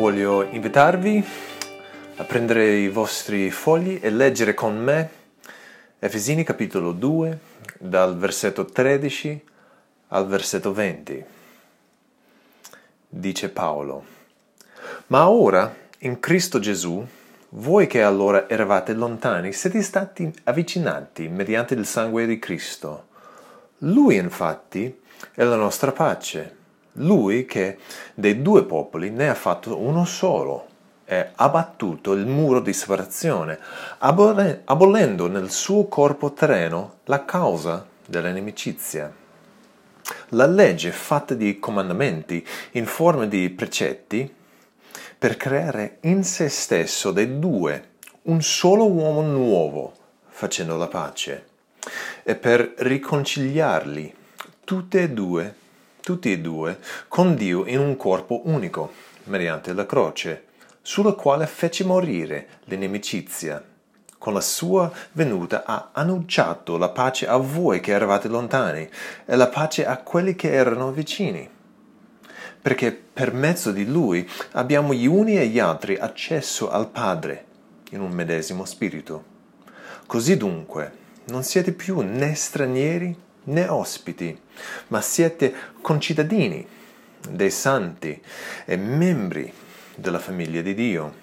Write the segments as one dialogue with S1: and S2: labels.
S1: Voglio invitarvi a prendere i vostri fogli e leggere con me Efesini capitolo 2 dal versetto 13 al versetto 20. Dice Paolo, ma ora in Cristo Gesù, voi che allora eravate lontani, siete stati avvicinati mediante il sangue di Cristo. Lui infatti è la nostra pace lui che dei due popoli ne ha fatto uno solo e ha abbattuto il muro di separazione, abolendo nel suo corpo terreno la causa dell'inimicizia. La legge fatta di comandamenti in forma di precetti per creare in se stesso dei due un solo uomo nuovo, facendo la pace, e per riconciliarli tutti e due tutti e due, con Dio in un corpo unico, mediante la croce, sulla quale fece morire l'inimicizia. Con la sua venuta ha annunciato la pace a voi che eravate lontani e la pace a quelli che erano vicini. Perché per mezzo di lui abbiamo gli uni e gli altri accesso al Padre in un medesimo spirito. Così dunque non siete più né stranieri né ospiti, ma siete concittadini dei santi e membri della famiglia di Dio.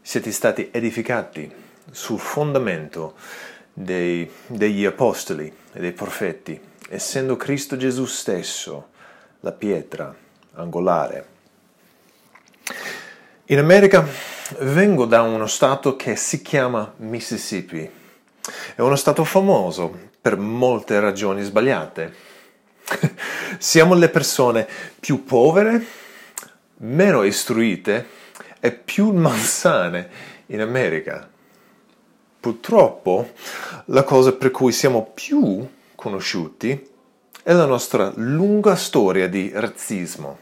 S1: Siete stati edificati sul fondamento dei, degli apostoli e dei profeti, essendo Cristo Gesù stesso la pietra angolare. In America vengo da uno stato che si chiama Mississippi. È uno stato famoso per molte ragioni sbagliate. Siamo le persone più povere, meno istruite e più malsane in America. Purtroppo la cosa per cui siamo più conosciuti è la nostra lunga storia di razzismo.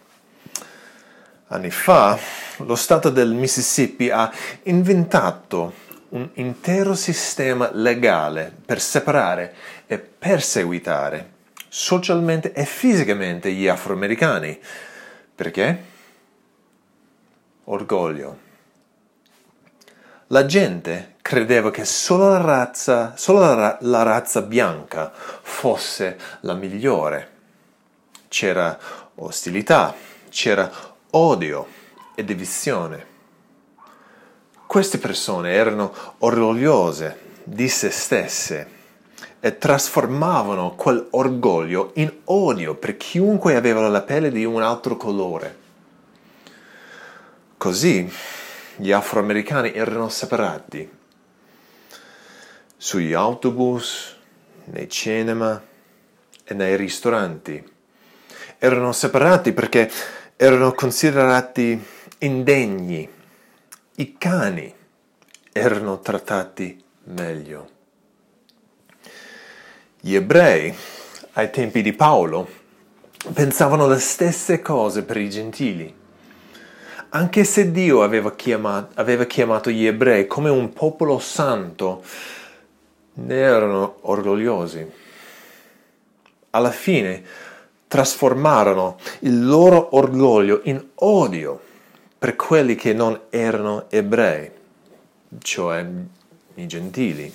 S1: Anni fa lo Stato del Mississippi ha inventato un intero sistema legale per separare e perseguitare socialmente e fisicamente gli afroamericani. Perché? Orgoglio. La gente credeva che solo la razza, solo la, la razza bianca fosse la migliore. C'era ostilità, c'era odio e divisione. Queste persone erano orgogliose di se stesse e trasformavano quell'orgoglio in odio per chiunque aveva la pelle di un altro colore. Così gli afroamericani erano separati sugli autobus, nei cinema e nei ristoranti. Erano separati perché erano considerati indegni i cani erano trattati meglio. Gli ebrei, ai tempi di Paolo, pensavano le stesse cose per i gentili. Anche se Dio aveva chiamato, aveva chiamato gli ebrei come un popolo santo, ne erano orgogliosi. Alla fine trasformarono il loro orgoglio in odio per quelli che non erano ebrei, cioè i gentili.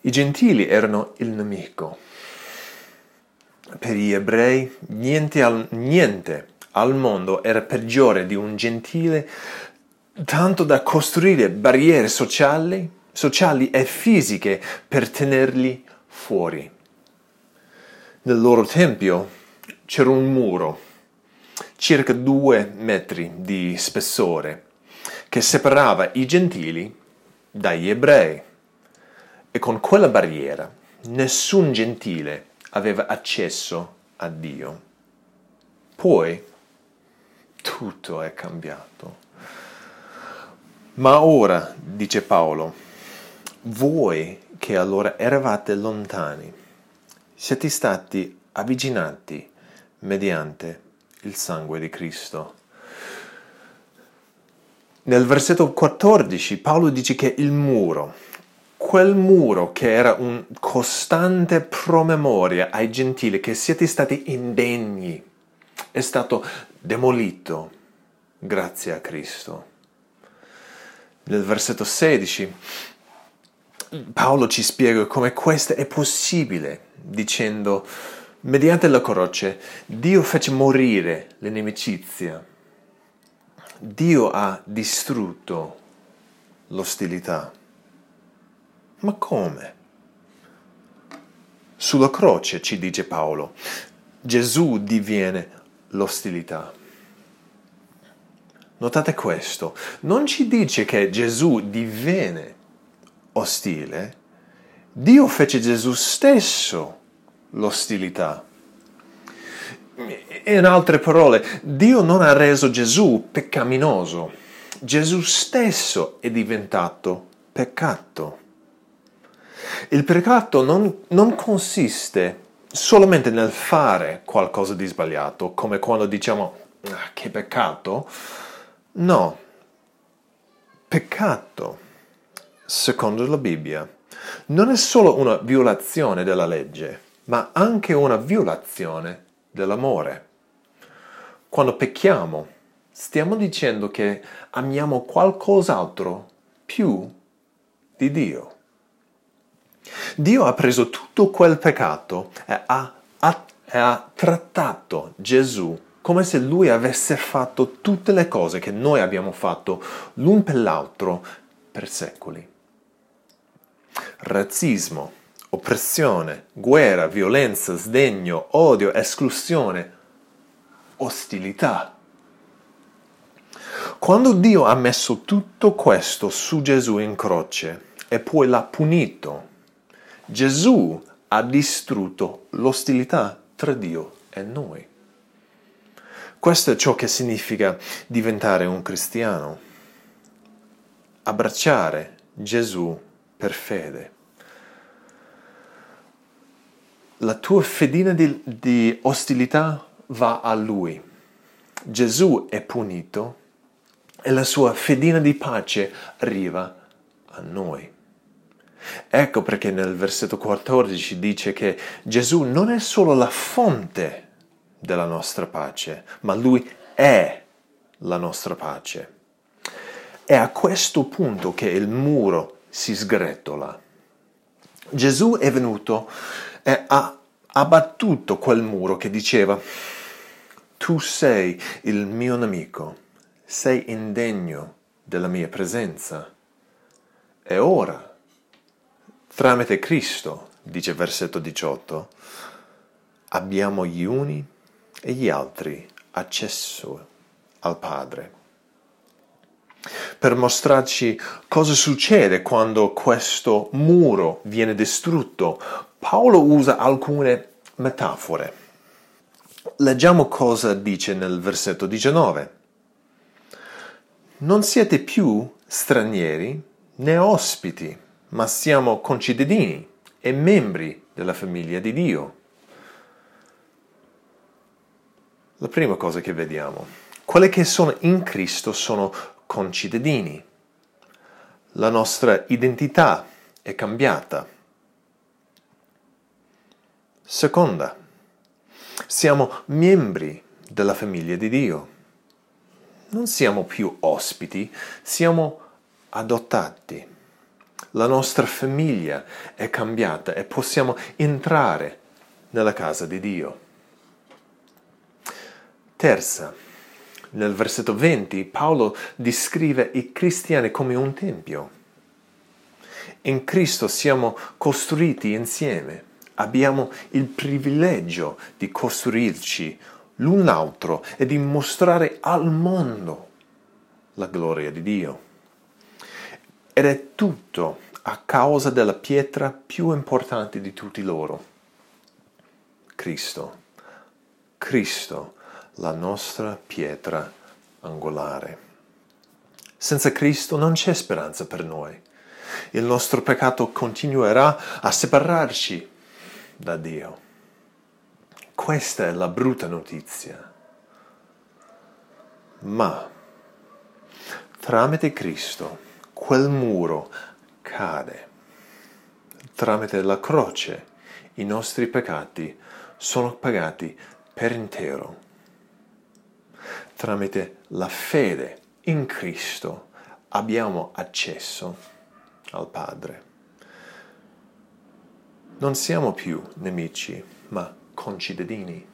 S1: I gentili erano il nemico. Per gli ebrei niente al, niente al mondo era peggiore di un gentile, tanto da costruire barriere sociali, sociali e fisiche per tenerli fuori. Nel loro tempio c'era un muro circa due metri di spessore che separava i gentili dagli ebrei e con quella barriera nessun gentile aveva accesso a Dio. Poi tutto è cambiato. Ma ora, dice Paolo, voi che allora eravate lontani, siete stati avvicinati mediante il sangue di Cristo. Nel versetto 14 Paolo dice che il muro, quel muro che era un costante promemoria ai gentili che siete stati indegni, è stato demolito grazie a Cristo. Nel versetto 16 Paolo ci spiega come questo è possibile, dicendo, mediante la croce, Dio fece morire l'inimicizia. Dio ha distrutto l'ostilità. Ma come? Sulla croce, ci dice Paolo, Gesù diviene l'ostilità. Notate questo, non ci dice che Gesù diviene ostile, Dio fece Gesù stesso l'ostilità. In altre parole, Dio non ha reso Gesù peccaminoso, Gesù stesso è diventato peccato. Il peccato non, non consiste solamente nel fare qualcosa di sbagliato, come quando diciamo ah, che peccato. No, peccato, secondo la Bibbia, non è solo una violazione della legge, ma anche una violazione dell'amore. Quando pecchiamo, stiamo dicendo che amiamo qualcos'altro più di Dio. Dio ha preso tutto quel peccato e ha, ha, ha trattato Gesù come se lui avesse fatto tutte le cose che noi abbiamo fatto l'un per l'altro per secoli. Razzismo, oppressione, guerra, violenza, sdegno, odio, esclusione, ostilità. Quando Dio ha messo tutto questo su Gesù in croce e poi l'ha punito, Gesù ha distrutto l'ostilità tra Dio e noi. Questo è ciò che significa diventare un cristiano, abbracciare Gesù per fede. La tua fedina di, di ostilità va a Lui. Gesù è punito e la sua fedina di pace arriva a noi. Ecco perché nel versetto 14 dice che Gesù non è solo la fonte della nostra pace, ma Lui è la nostra pace. È a questo punto che il muro si sgretola. Gesù è venuto e ha abbattuto quel muro che diceva tu sei il mio nemico, sei indegno della mia presenza. E ora Tramite Cristo, dice versetto 18, abbiamo gli uni e gli altri accesso al Padre. Per mostrarci cosa succede quando questo muro viene distrutto, Paolo usa alcune metafore. Leggiamo cosa dice nel versetto 19. Non siete più stranieri né ospiti ma siamo concittadini e membri della famiglia di Dio. La prima cosa che vediamo, quelli che sono in Cristo sono concittadini. La nostra identità è cambiata. Seconda, siamo membri della famiglia di Dio. Non siamo più ospiti, siamo adottati la nostra famiglia è cambiata e possiamo entrare nella casa di Dio. Terza, nel versetto 20 Paolo descrive i cristiani come un tempio. In Cristo siamo costruiti insieme, abbiamo il privilegio di costruirci l'un l'altro e di mostrare al mondo la gloria di Dio. Ed è tutto a causa della pietra più importante di tutti loro, Cristo. Cristo, la nostra pietra angolare. Senza Cristo non c'è speranza per noi. Il nostro peccato continuerà a separarci da Dio. Questa è la brutta notizia. Ma tramite Cristo quel muro cade. Tramite la croce i nostri peccati sono pagati per intero. Tramite la fede in Cristo abbiamo accesso al Padre. Non siamo più nemici, ma concittadini.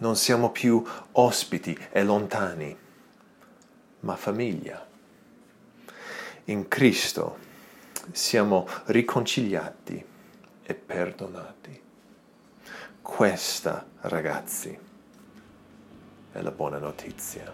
S1: Non siamo più ospiti e lontani, ma famiglia. In Cristo siamo riconciliati e perdonati. Questa, ragazzi, è la buona notizia.